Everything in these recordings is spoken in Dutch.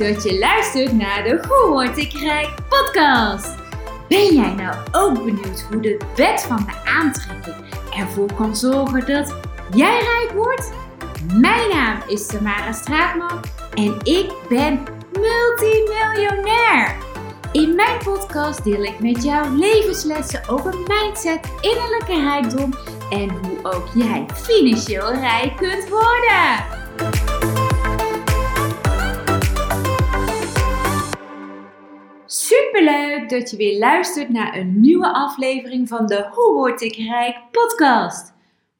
dat je luistert naar de Hoe Word ik Rijk podcast. Ben jij nou ook benieuwd hoe de wet van de aantrekking ervoor kan zorgen dat jij rijk wordt? Mijn naam is Tamara Straatman en ik ben multimiljonair. In mijn podcast deel ik met jou levenslessen over mindset, innerlijke rijkdom en hoe ook jij financieel rijk kunt worden. Dat je weer luistert naar een nieuwe aflevering van de Hoe word ik rijk podcast.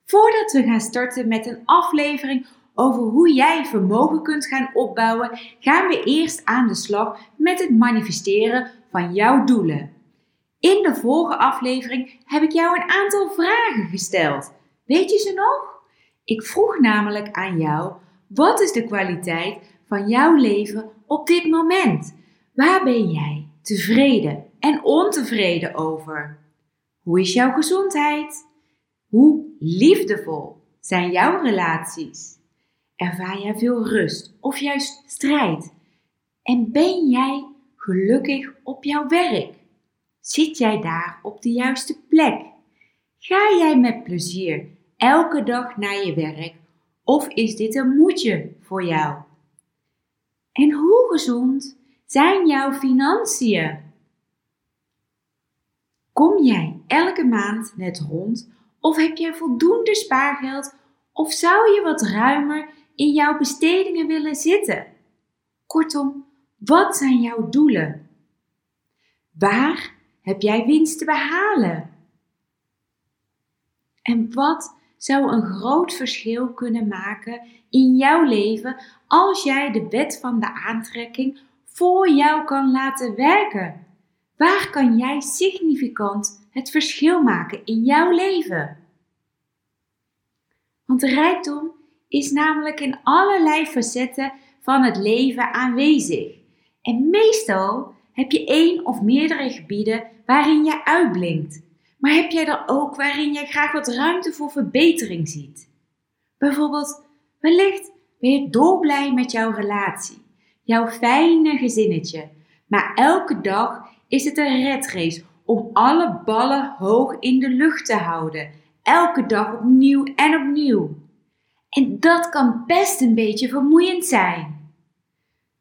Voordat we gaan starten met een aflevering over hoe jij vermogen kunt gaan opbouwen, gaan we eerst aan de slag met het manifesteren van jouw doelen. In de vorige aflevering heb ik jou een aantal vragen gesteld. Weet je ze nog? Ik vroeg namelijk aan jou: wat is de kwaliteit van jouw leven op dit moment? Waar ben jij tevreden en ontevreden over? Hoe is jouw gezondheid? Hoe liefdevol zijn jouw relaties? Ervaar jij veel rust of juist strijd? En ben jij gelukkig op jouw werk? Zit jij daar op de juiste plek? Ga jij met plezier elke dag naar je werk of is dit een moedje voor jou? En hoe gezond zijn jouw financiën? Kom jij elke maand net rond of heb jij voldoende spaargeld of zou je wat ruimer in jouw bestedingen willen zitten? Kortom, wat zijn jouw doelen? Waar heb jij winst te behalen? En wat zou een groot verschil kunnen maken in jouw leven als jij de wet van de aantrekking voor jou kan laten werken? Waar kan jij significant het verschil maken in jouw leven? Want rijkdom is namelijk in allerlei facetten van het leven aanwezig. En meestal heb je één of meerdere gebieden waarin je uitblinkt. Maar heb jij er ook waarin jij graag wat ruimte voor verbetering ziet? Bijvoorbeeld, wellicht ben je dolblij met jouw relatie, jouw fijne gezinnetje. Maar elke dag is het een redrace om alle ballen hoog in de lucht te houden. Elke dag opnieuw en opnieuw. En dat kan best een beetje vermoeiend zijn.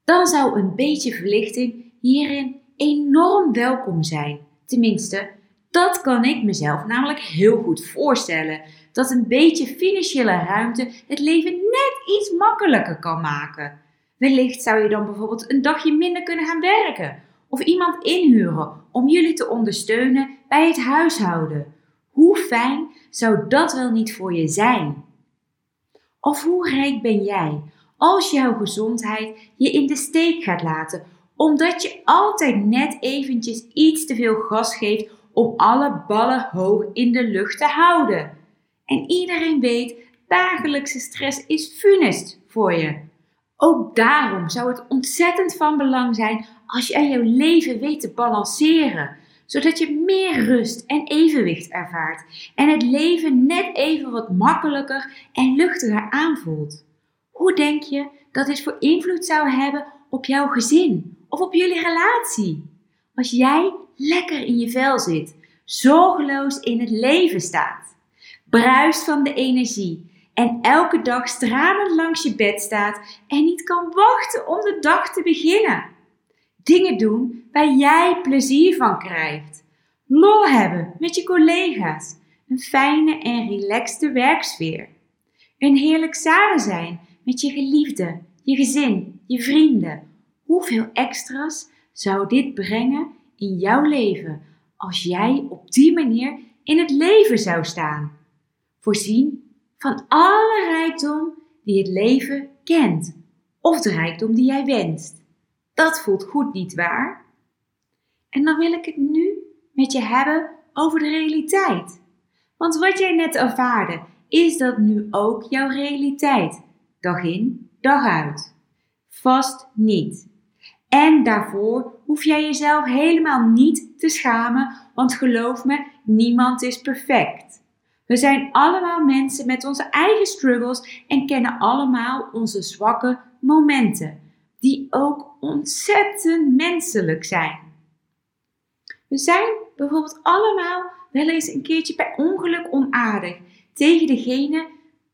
Dan zou een beetje verlichting hierin enorm welkom zijn. Tenminste, dat kan ik mezelf namelijk heel goed voorstellen. Dat een beetje financiële ruimte het leven net iets makkelijker kan maken. Wellicht zou je dan bijvoorbeeld een dagje minder kunnen gaan werken of iemand inhuren om jullie te ondersteunen bij het huishouden. Hoe fijn zou dat wel niet voor je zijn? Of hoe rijk ben jij als jouw gezondheid je in de steek gaat laten omdat je altijd net eventjes iets te veel gas geeft om alle ballen hoog in de lucht te houden. En iedereen weet, dagelijkse stress is funest voor je. Ook daarom zou het ontzettend van belang zijn als je jouw leven weet te balanceren, zodat je meer rust en evenwicht ervaart en het leven net even wat makkelijker en luchtiger aanvoelt. Hoe denk je dat dit voor invloed zou hebben op jouw gezin of op jullie relatie? Als jij lekker in je vel zit, zorgeloos in het leven staat, bruist van de energie en elke dag stralend langs je bed staat en niet kan wachten om de dag te beginnen. Dingen doen waar jij plezier van krijgt. Lol hebben met je collega's. Een fijne en relaxte werksfeer. Een heerlijk samen zijn met je geliefde, je gezin, je vrienden. Hoeveel extra's zou dit brengen in jouw leven als jij op die manier in het leven zou staan? Voorzien van alle rijkdom die het leven kent, of de rijkdom die jij wenst. Dat voelt goed, niet waar? En dan wil ik het nu met je hebben over de realiteit. Want wat jij net ervaarde, is dat nu ook jouw realiteit? Dag in, dag uit. Vast niet. En daarvoor hoef jij jezelf helemaal niet te schamen, want geloof me, niemand is perfect. We zijn allemaal mensen met onze eigen struggles en kennen allemaal onze zwakke momenten. die ook ontzettend menselijk zijn. We zijn bijvoorbeeld allemaal wel eens een keertje bij ongeluk onaardig tegen degene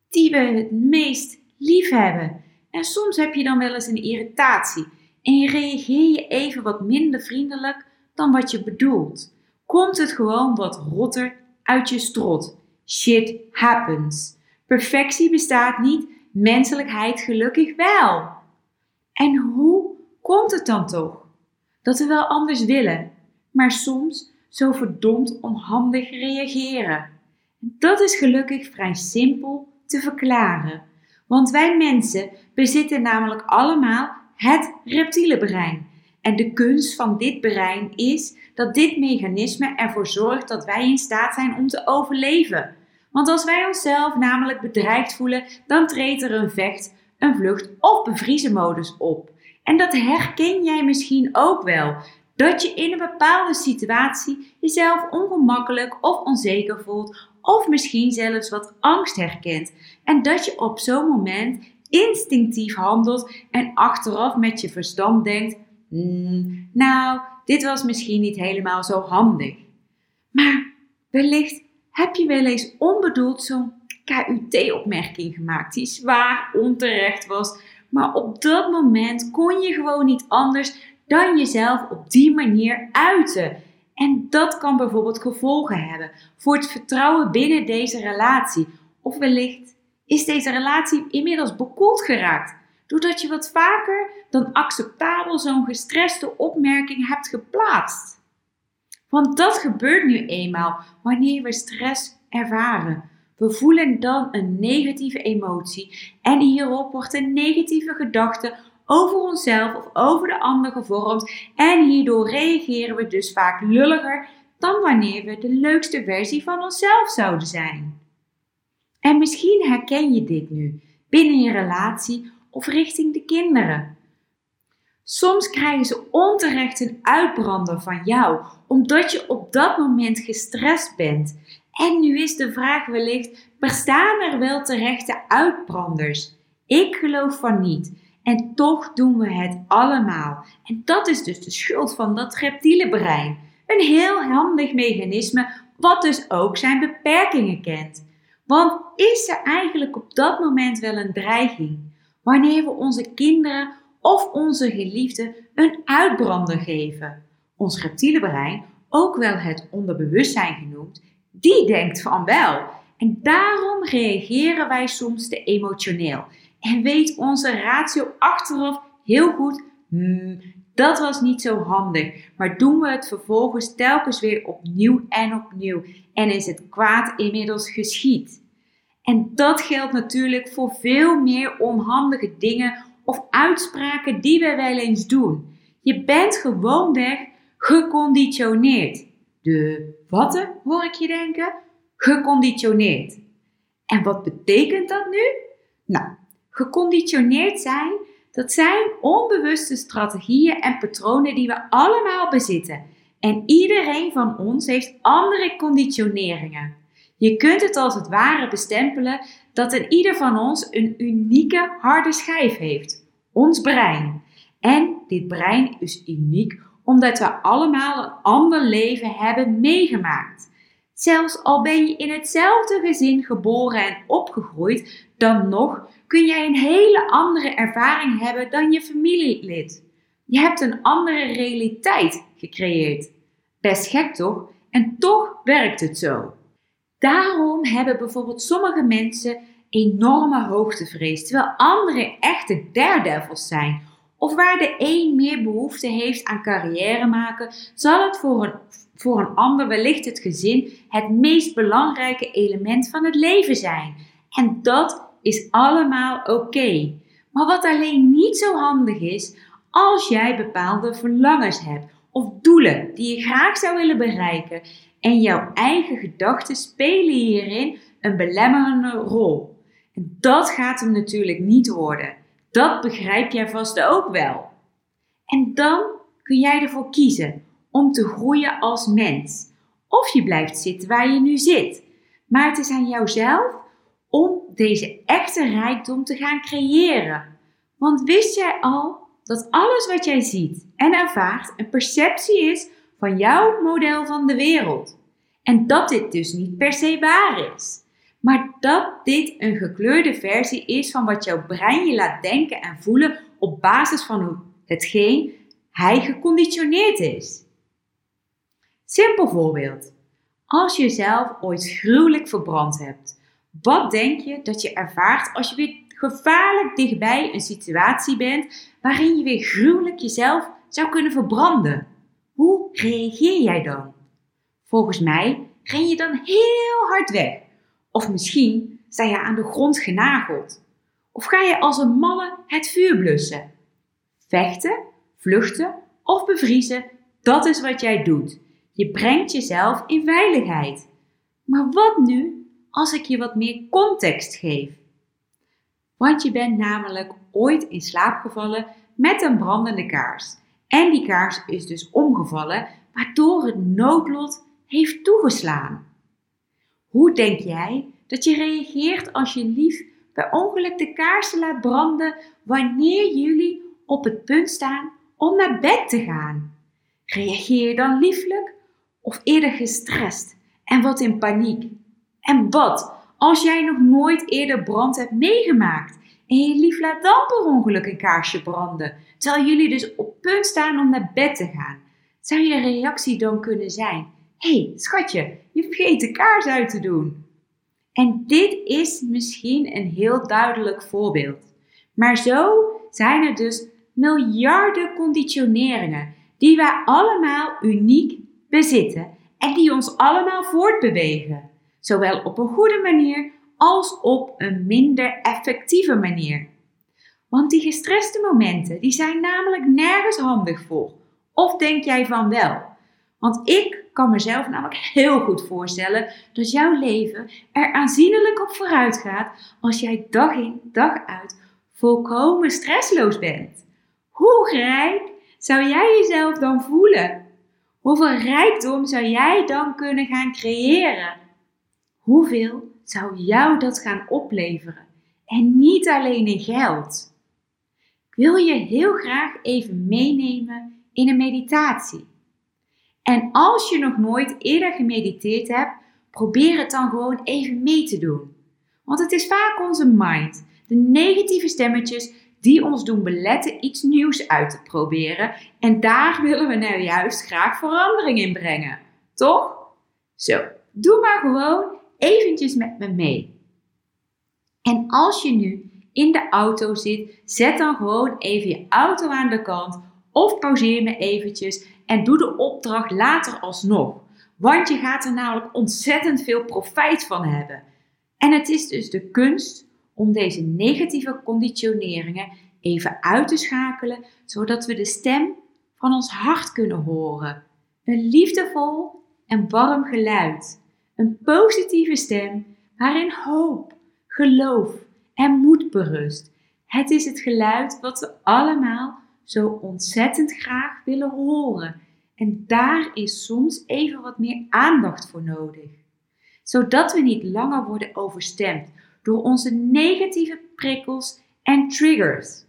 die we het meest lief hebben. En soms heb je dan wel eens een irritatie en reageer je even wat minder vriendelijk dan wat je bedoelt. Komt het gewoon wat rotter uit je strot. Shit happens. Perfectie bestaat niet, menselijkheid gelukkig wel. En hoe komt het dan toch? Dat we wel anders willen, maar soms zo verdomd onhandig reageren. Dat is gelukkig vrij simpel te verklaren. Want wij mensen bezitten namelijk allemaal het reptiele brein. En de kunst van dit brein is dat dit mechanisme ervoor zorgt dat wij in staat zijn om te overleven. Want als wij onszelf namelijk bedreigd voelen, dan treedt er een vecht, een vlucht of bevriezen modus op. En dat herken jij misschien ook wel. Dat je in een bepaalde situatie jezelf ongemakkelijk of onzeker voelt, of misschien zelfs wat angst herkent. En dat je op zo'n moment instinctief handelt en achteraf met je verstand denkt: hmm, Nou, dit was misschien niet helemaal zo handig. Maar wellicht heb je wel eens onbedoeld zo'n KUT-opmerking gemaakt die zwaar onterecht was, maar op dat moment kon je gewoon niet anders dan jezelf op die manier uiten. En dat kan bijvoorbeeld gevolgen hebben voor het vertrouwen binnen deze relatie. Of wellicht is deze relatie inmiddels bekoeld geraakt, doordat je wat vaker dan acceptabel zo'n gestreste opmerking hebt geplaatst. Want dat gebeurt nu eenmaal wanneer we stress ervaren. We voelen dan een negatieve emotie en hierop wordt een negatieve gedachte over onszelf of over de ander gevormd en hierdoor reageren we dus vaak lulliger dan wanneer we de leukste versie van onszelf zouden zijn. En misschien herken je dit nu binnen je relatie of richting de kinderen. Soms krijgen ze onterecht een uitbrander van jou, omdat je op dat moment gestrest bent. En nu is de vraag wellicht: bestaan er wel terechte uitbranders? Ik geloof van niet. En toch doen we het allemaal. En dat is dus de schuld van dat reptiele brein. Een heel handig mechanisme, wat dus ook zijn beperkingen kent. Want is er eigenlijk op dat moment wel een dreiging? Wanneer we onze kinderen of onze geliefden een uitbrander geven. Ons reptiele brein, ook wel het onderbewustzijn genoemd, die denkt van wel. En daarom reageren wij soms te emotioneel en weet onze ratio achteraf heel goed, hmm, dat was niet zo handig. Maar doen we het vervolgens telkens weer opnieuw en opnieuw en is het kwaad inmiddels geschied. En dat geldt natuurlijk voor veel meer onhandige dingen of uitspraken die we wel eens doen. Je bent gewoonweg geconditioneerd. De watte hoor ik je denken? Geconditioneerd. En wat betekent dat nu? Nou, geconditioneerd zijn, dat zijn onbewuste strategieën en patronen die we allemaal bezitten. En iedereen van ons heeft andere conditioneringen. Je kunt het als het ware bestempelen dat een ieder van ons een unieke harde schijf heeft. Ons brein. En dit brein is uniek omdat we allemaal een ander leven hebben meegemaakt. Zelfs al ben je in hetzelfde gezin geboren en opgegroeid, dan nog kun jij een hele andere ervaring hebben dan je familielid. Je hebt een andere realiteit gecreëerd. Best gek toch? En toch werkt het zo. Daarom hebben bijvoorbeeld sommige mensen enorme hoogtevrees, terwijl anderen echte daredevils zijn. Of waar de een meer behoefte heeft aan carrière maken, zal het voor een, voor een ander wellicht het gezin het meest belangrijke element van het leven zijn. En dat is allemaal oké. Maar wat alleen niet zo handig is, als jij bepaalde verlangens hebt of doelen die je graag zou willen bereiken en jouw eigen gedachten spelen hierin een belemmerende rol. En dat gaat hem natuurlijk niet worden. Dat begrijp jij vast ook wel. En dan kun jij ervoor kiezen om te groeien als mens. Of je blijft zitten waar je nu zit. Maar het is aan jouzelf om deze echte rijkdom te gaan creëren. Want wist jij al dat alles wat jij ziet en ervaart een perceptie is van jouw model van de wereld. En dat dit dus niet per se waar is. Maar dat dit een gekleurde versie is van wat jouw brein je laat denken en voelen op basis van hetgeen hij geconditioneerd is. Simpel voorbeeld. Als je jezelf ooit gruwelijk verbrand hebt, wat denk je dat je ervaart als je weer gevaarlijk dichtbij een situatie bent waarin je weer gruwelijk jezelf zou kunnen verbranden? Hoe reageer jij dan? Volgens mij ren je dan heel hard weg. Of misschien sta je aan de grond genageld. Of ga je als een malle het vuur blussen. Vechten, vluchten of bevriezen, dat is wat jij doet. Je brengt jezelf in veiligheid. Maar wat nu als ik je wat meer context geef? Want je bent namelijk ooit in slaap gevallen met een brandende kaars. En die kaars is dus omgevallen, waardoor het noodlot heeft toegeslaan. Hoe denk jij dat je reageert als je lief bij ongeluk de kaarsen laat branden wanneer jullie op het punt staan om naar bed te gaan? Reageer je dan lieflijk of eerder gestrest en wat in paniek? En wat als jij nog nooit eerder brand hebt meegemaakt en lief laat dan per ongeluk een kaarsje branden, terwijl jullie dus op punt staan om naar bed te gaan? Zou je reactie dan kunnen zijn: hey, schatje, je vergeet de kaars uit te doen. En dit is misschien een heel duidelijk voorbeeld. Maar zo zijn er dus miljarden conditioneringen die wij allemaal uniek bezitten en die ons allemaal voortbewegen, zowel op een goede manier als op een minder effectieve manier. Want die gestreste momenten, die zijn namelijk nergens handig voor. Of denk jij van wel? Want ik kan mezelf namelijk heel goed voorstellen dat jouw leven er aanzienlijk op vooruit gaat als jij dag in dag uit volkomen stressloos bent. Hoe rijk zou jij jezelf dan voelen? Hoeveel rijkdom zou jij dan kunnen gaan creëren? Hoeveel zou jou dat gaan opleveren? En niet alleen in geld. Ik wil je heel graag even meenemen in een meditatie. En als je nog nooit eerder gemediteerd hebt, probeer het dan gewoon even mee te doen. Want het is vaak onze mind, de negatieve stemmetjes, die ons doen beletten iets nieuws uit te proberen. En daar willen we nou juist graag verandering in brengen. Toch? Zo, doe maar gewoon eventjes met me mee. En als je nu in de auto zit, zet dan gewoon even je auto aan de kant of pauzeer me eventjes en doe de opdracht later alsnog. Want je gaat er namelijk ontzettend veel profijt van hebben. En het is dus de kunst om deze negatieve conditioneringen even uit te schakelen, zodat we de stem van ons hart kunnen horen. Een liefdevol en warm geluid. Een positieve stem waarin hoop, geloof en moed berust. Het is het geluid wat we allemaal zo ontzettend graag willen horen. En daar is soms even wat meer aandacht voor nodig. Zodat we niet langer worden overstemd door onze negatieve prikkels en triggers.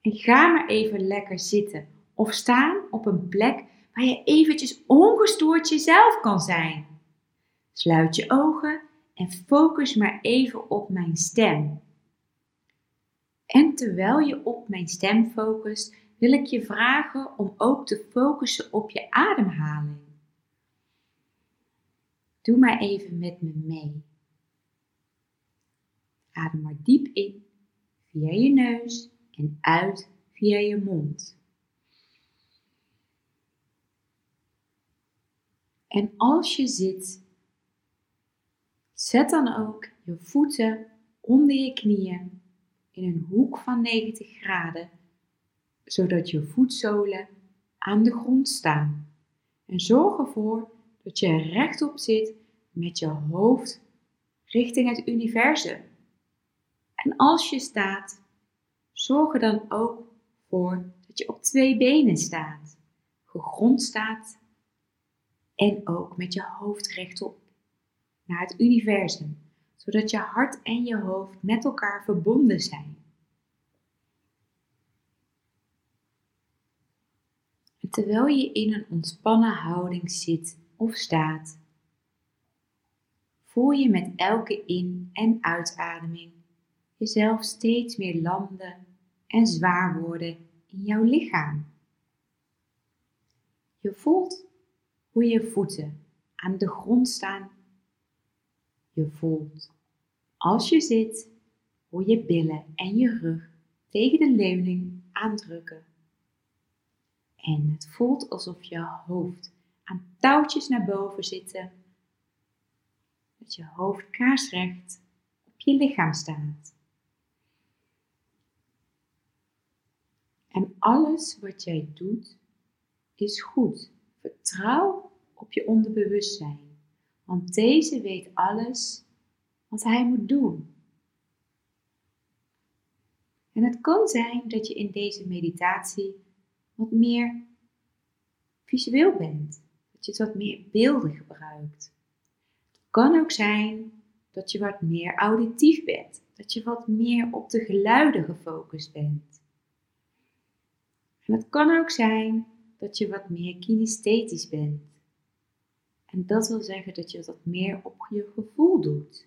En ga maar even lekker zitten of staan op een plek waar je eventjes ongestoord jezelf kan zijn. Sluit je ogen en focus maar even op mijn stem. En terwijl je op mijn stem focust, wil ik je vragen om ook te focussen op je ademhaling. Doe maar even met me mee. Adem maar diep in via je neus en uit via je mond. En als je zit, zet dan ook je voeten onder je knieën in een hoek van 90 graden, zodat je voetzolen aan de grond staan. En zorg ervoor dat je rechtop zit met je hoofd richting het universum. En als je staat, zorg er dan ook voor dat je op twee benen staat, gegrond staat en ook met je hoofd rechtop naar het universum zodat je hart en je hoofd met elkaar verbonden zijn. terwijl je in een ontspannen houding zit of staat, voel je met elke in- en uitademing jezelf steeds meer landen en zwaar worden in jouw lichaam. Je voelt hoe je voeten aan de grond staan. Je voelt als je zit hoe je billen en je rug tegen de leuning aandrukken. En het voelt alsof je hoofd aan touwtjes naar boven zitten. Dat je hoofd kaarsrecht op je lichaam staat. En alles wat jij doet is goed. Vertrouw op je onderbewustzijn, want deze weet alles wat hij moet doen. En het kan zijn dat je in deze meditatie wat meer visueel bent, dat je wat meer beelden gebruikt. Het kan ook zijn dat je wat meer auditief bent, dat je wat meer op de geluiden gefocust bent. En het kan ook zijn dat je wat meer kinesthetisch bent. En dat wil zeggen dat je wat meer op je gevoel doet.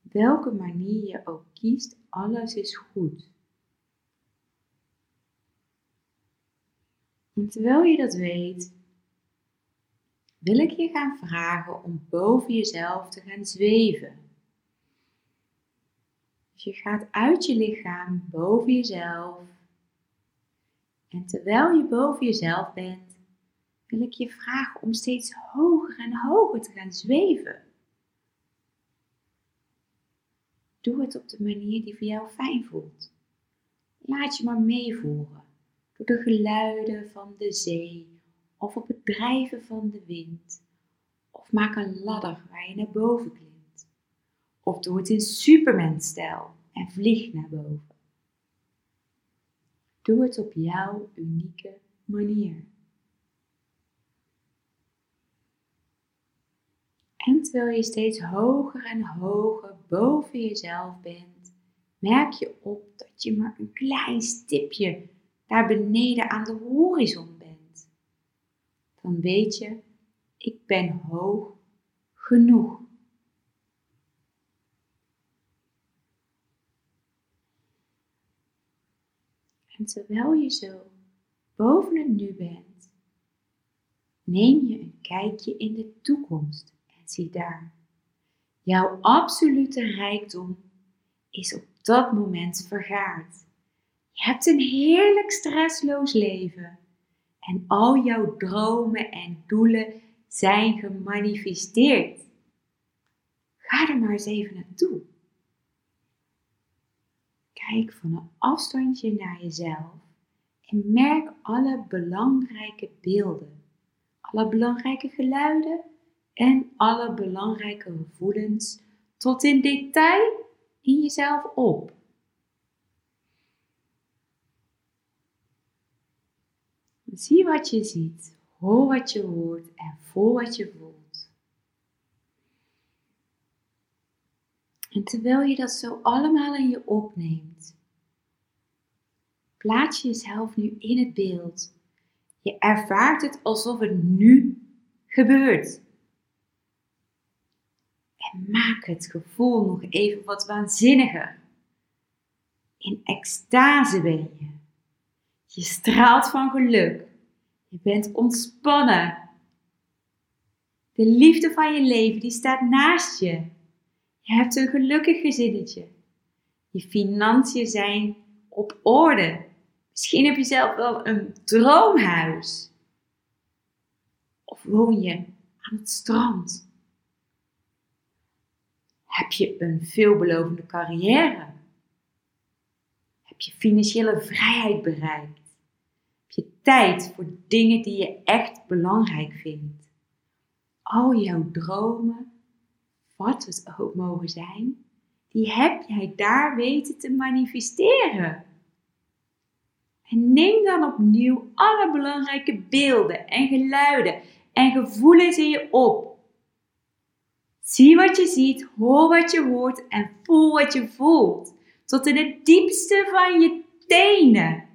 Welke manier je ook kiest, alles is goed. En terwijl je dat weet, wil ik je gaan vragen om boven jezelf te gaan zweven. Dus je gaat uit je lichaam boven jezelf. En terwijl je boven jezelf bent, wil ik je vragen om steeds hoger en hoger te gaan zweven. Doe het op de manier die voor jou fijn voelt. Laat je maar meevoeren door de geluiden van de zee of op het drijven van de wind. Of maak een ladder waar je naar boven klimt. Of doe het in Superman-stijl en vlieg naar boven. Doe het op jouw unieke manier. En terwijl je steeds hoger en hoger boven jezelf bent, merk je op dat je maar een klein stipje daar beneden aan de horizon bent. Dan weet je, ik ben hoog genoeg. En terwijl je zo boven het nu bent, neem je een kijkje in de toekomst zie daar. Jouw absolute rijkdom is op dat moment vergaard. Je hebt een heerlijk stressloos leven en al jouw dromen en doelen zijn gemanifesteerd. Ga er maar eens even naartoe. Kijk van een afstandje naar jezelf en merk alle belangrijke beelden, alle belangrijke geluiden en alle belangrijke gevoelens tot in detail in jezelf op. Zie wat je ziet, hoor wat je hoort en voel wat je voelt. En terwijl je dat zo allemaal in je opneemt, plaats je jezelf nu in het beeld. Je ervaart het alsof het nu gebeurt. Maak het gevoel nog even wat waanzinniger. In extase ben je. Je straalt van geluk. Je bent ontspannen. De liefde van je leven die staat naast je. Je hebt een gelukkig gezinnetje. Je financiën zijn op orde. Misschien heb je zelf wel een droomhuis. Of woon je aan het strand heb je een veelbelovende carrière? Heb je financiële vrijheid bereikt? Heb je tijd voor dingen die je echt belangrijk vindt? Al jouw dromen, wat het ook mogen zijn, die heb jij daar weten te manifesteren. En neem dan opnieuw alle belangrijke beelden en geluiden en gevoelens in je op Zie wat je ziet, hoor wat je hoort en voel wat je voelt. Tot in het diepste van je tenen.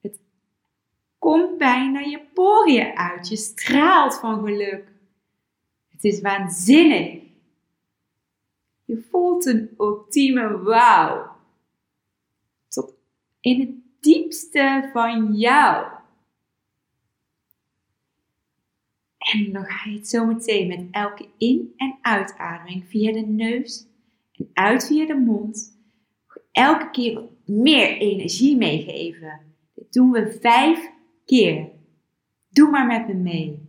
Het komt bijna je poriën uit. Je straalt van geluk. Het is waanzinnig. Je voelt een ultieme wauw. Tot in het diepste van jou. En dan ga je het zo meteen met elke in- en uitademing via de neus en uit via de mond elke keer meer energie meegeven. Dit doen we vijf keer. Doe maar met me mee.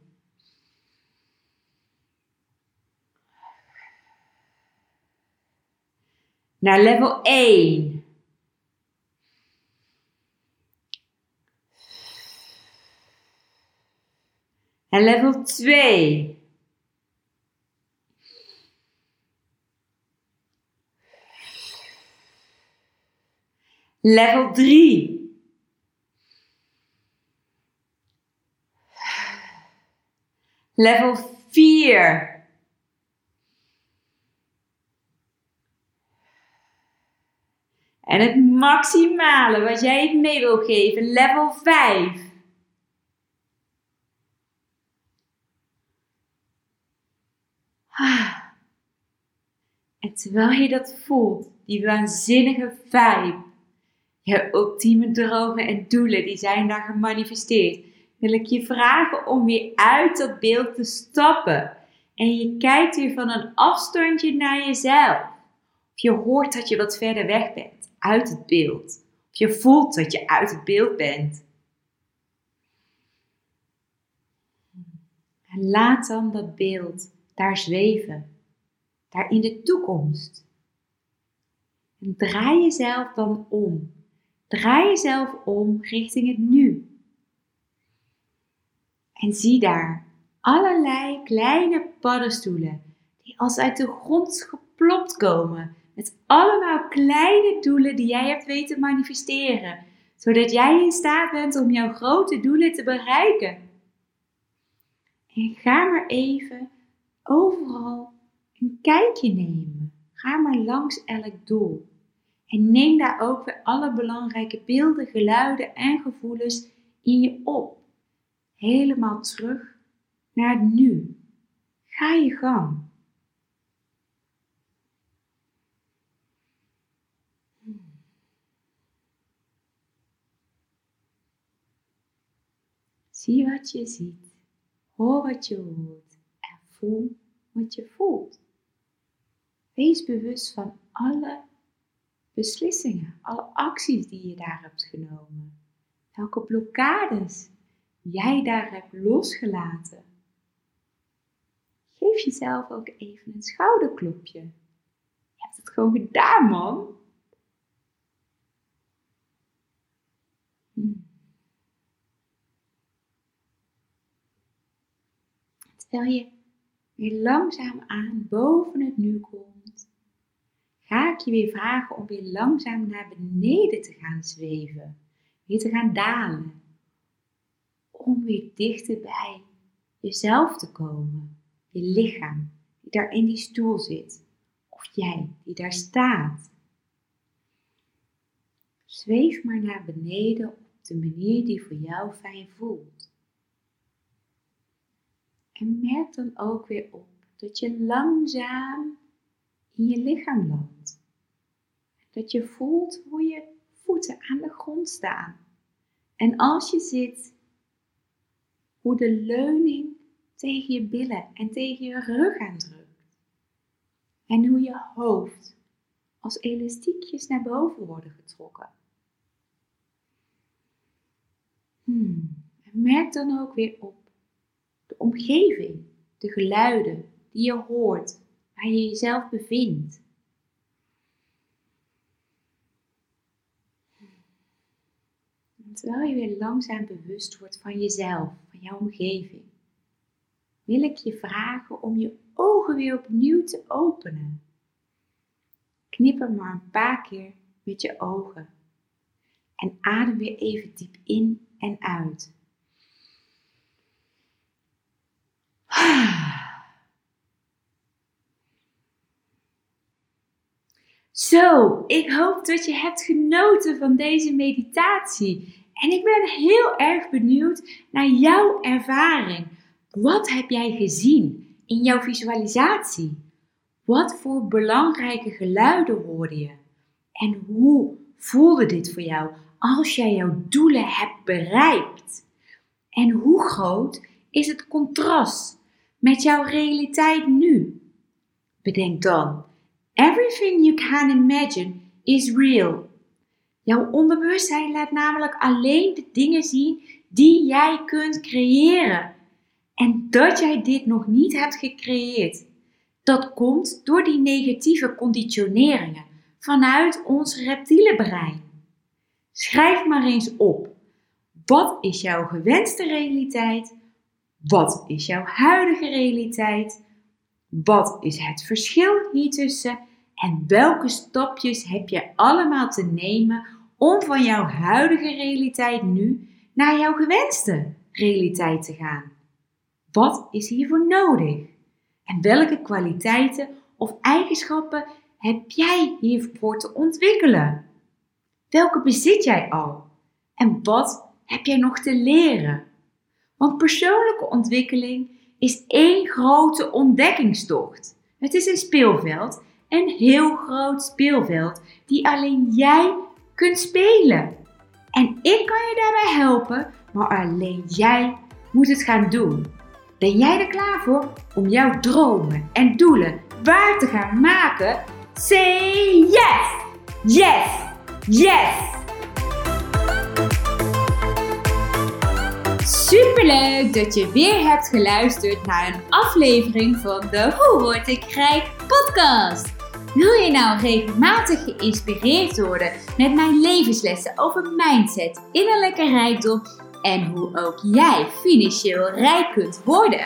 Naar level 1. En level 2. Level 3. Level 4. En het maximale wat jij het mee wil geven, level 5. En terwijl je dat voelt, die waanzinnige vibe, je ultieme dromen en doelen, die zijn daar gemanifesteerd, wil ik je vragen om weer uit dat beeld te stappen. En je kijkt weer van een afstandje naar jezelf. Of je hoort dat je wat verder weg bent, uit het beeld. Of je voelt dat je uit het beeld bent. En laat dan dat beeld daar zweven, daar in de toekomst. En draai jezelf dan om. Draai jezelf om richting het nu. En zie daar allerlei kleine paddenstoelen die als uit de grond geplopt komen. Met allemaal kleine doelen die jij hebt weten manifesteren. Zodat jij in staat bent om jouw grote doelen te bereiken. En ga maar even overal een kijkje nemen. Ga maar langs elk doel. En neem daar ook weer alle belangrijke beelden, geluiden en gevoelens in je op. Helemaal terug naar nu. Ga je gang. Zie wat je ziet, hoor wat je hoort voel wat je voelt. Wees bewust van alle beslissingen, alle acties die je daar hebt genomen. Welke blokkades jij daar hebt losgelaten. Geef jezelf ook even een schouderklopje. Je hebt het gewoon gedaan, man. Hmm. Terwijl je weer langzaam aan boven het nu komt, ga ik je weer vragen om weer langzaam naar beneden te gaan zweven, weer te gaan dalen, om weer dichter bij jezelf te komen, je lichaam die daar in die stoel zit, of jij die daar staat. Zweef maar naar beneden op de manier die voor jou fijn voelt. En merk dan ook weer op dat je langzaam in je lichaam loopt. Dat je voelt hoe je voeten aan de grond staan. En als je zit, hoe de leuning tegen je billen en tegen je rug aandrukt. En hoe je hoofd als elastiekjes naar boven worden getrokken. Hmm. En merk dan ook weer op omgeving, de geluiden die je hoort, waar je jezelf bevindt. Terwijl je weer langzaam bewust wordt van jezelf, van jouw omgeving, wil ik je vragen om je ogen weer opnieuw te openen. Knipper maar een paar keer met je ogen. En adem weer even diep in en uit. Zo, ik hoop dat je hebt genoten van deze meditatie En ik ben heel erg benieuwd naar jouw ervaring. Wat heb jij gezien in jouw visualisatie? Wat voor belangrijke geluiden hoorde je? En hoe voelde dit voor jou als jij jouw doelen hebt bereikt? En hoe groot is het contrast met jouw realiteit nu? Bedenk dan, everything you can imagine is real. Jouw onderbewustzijn laat namelijk alleen de dingen zien die jij kunt creëren. En dat jij dit nog niet hebt gecreëerd, dat komt door die negatieve conditioneringen vanuit ons reptiele brein. Schrijf maar eens op. Wat is jouw gewenste realiteit? Wat is jouw huidige realiteit? Wat is het verschil hiertussen? En welke stapjes heb je allemaal te nemen om van jouw huidige realiteit nu naar jouw gewenste realiteit te gaan? Wat is hiervoor nodig? En welke kwaliteiten of eigenschappen heb jij hiervoor te ontwikkelen? Welke bezit jij al? En wat heb jij nog te leren? Want persoonlijke ontwikkeling is één grote ontdekkingstocht. Het is een speelveld, een heel groot speelveld, die alleen jij kunt spelen. En ik kan je daarbij helpen, maar alleen jij moet het gaan doen. Ben jij er klaar voor om jouw dromen en doelen waar te gaan maken? Say yes! Yes! Yes! Superleuk dat je weer hebt geluisterd naar een aflevering van de Hoe word ik rijk podcast. Wil je nou regelmatig geïnspireerd worden met mijn levenslessen over mindset, innerlijke rijkdom en hoe ook jij financieel rijk kunt worden?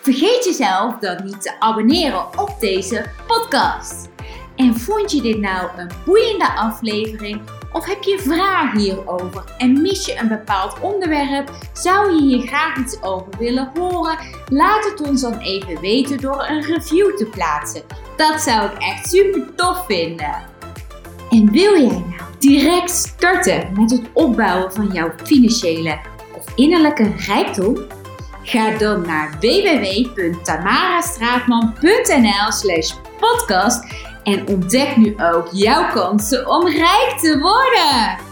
Vergeet jezelf dan niet te abonneren op deze podcast. En vond je dit nou een boeiende aflevering? Of heb je vragen hierover en mis je een bepaald onderwerp? Zou je hier graag iets over willen horen? Laat het ons dan even weten door een review te plaatsen. Dat zou ik echt super tof vinden. En wil jij nou direct starten met het opbouwen van jouw financiële of innerlijke rijkdom? Ga dan naar www.tamarastraatman.nl slash podcast en ontdek nu ook jouw kansen om rijk te worden.